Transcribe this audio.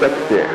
that's there.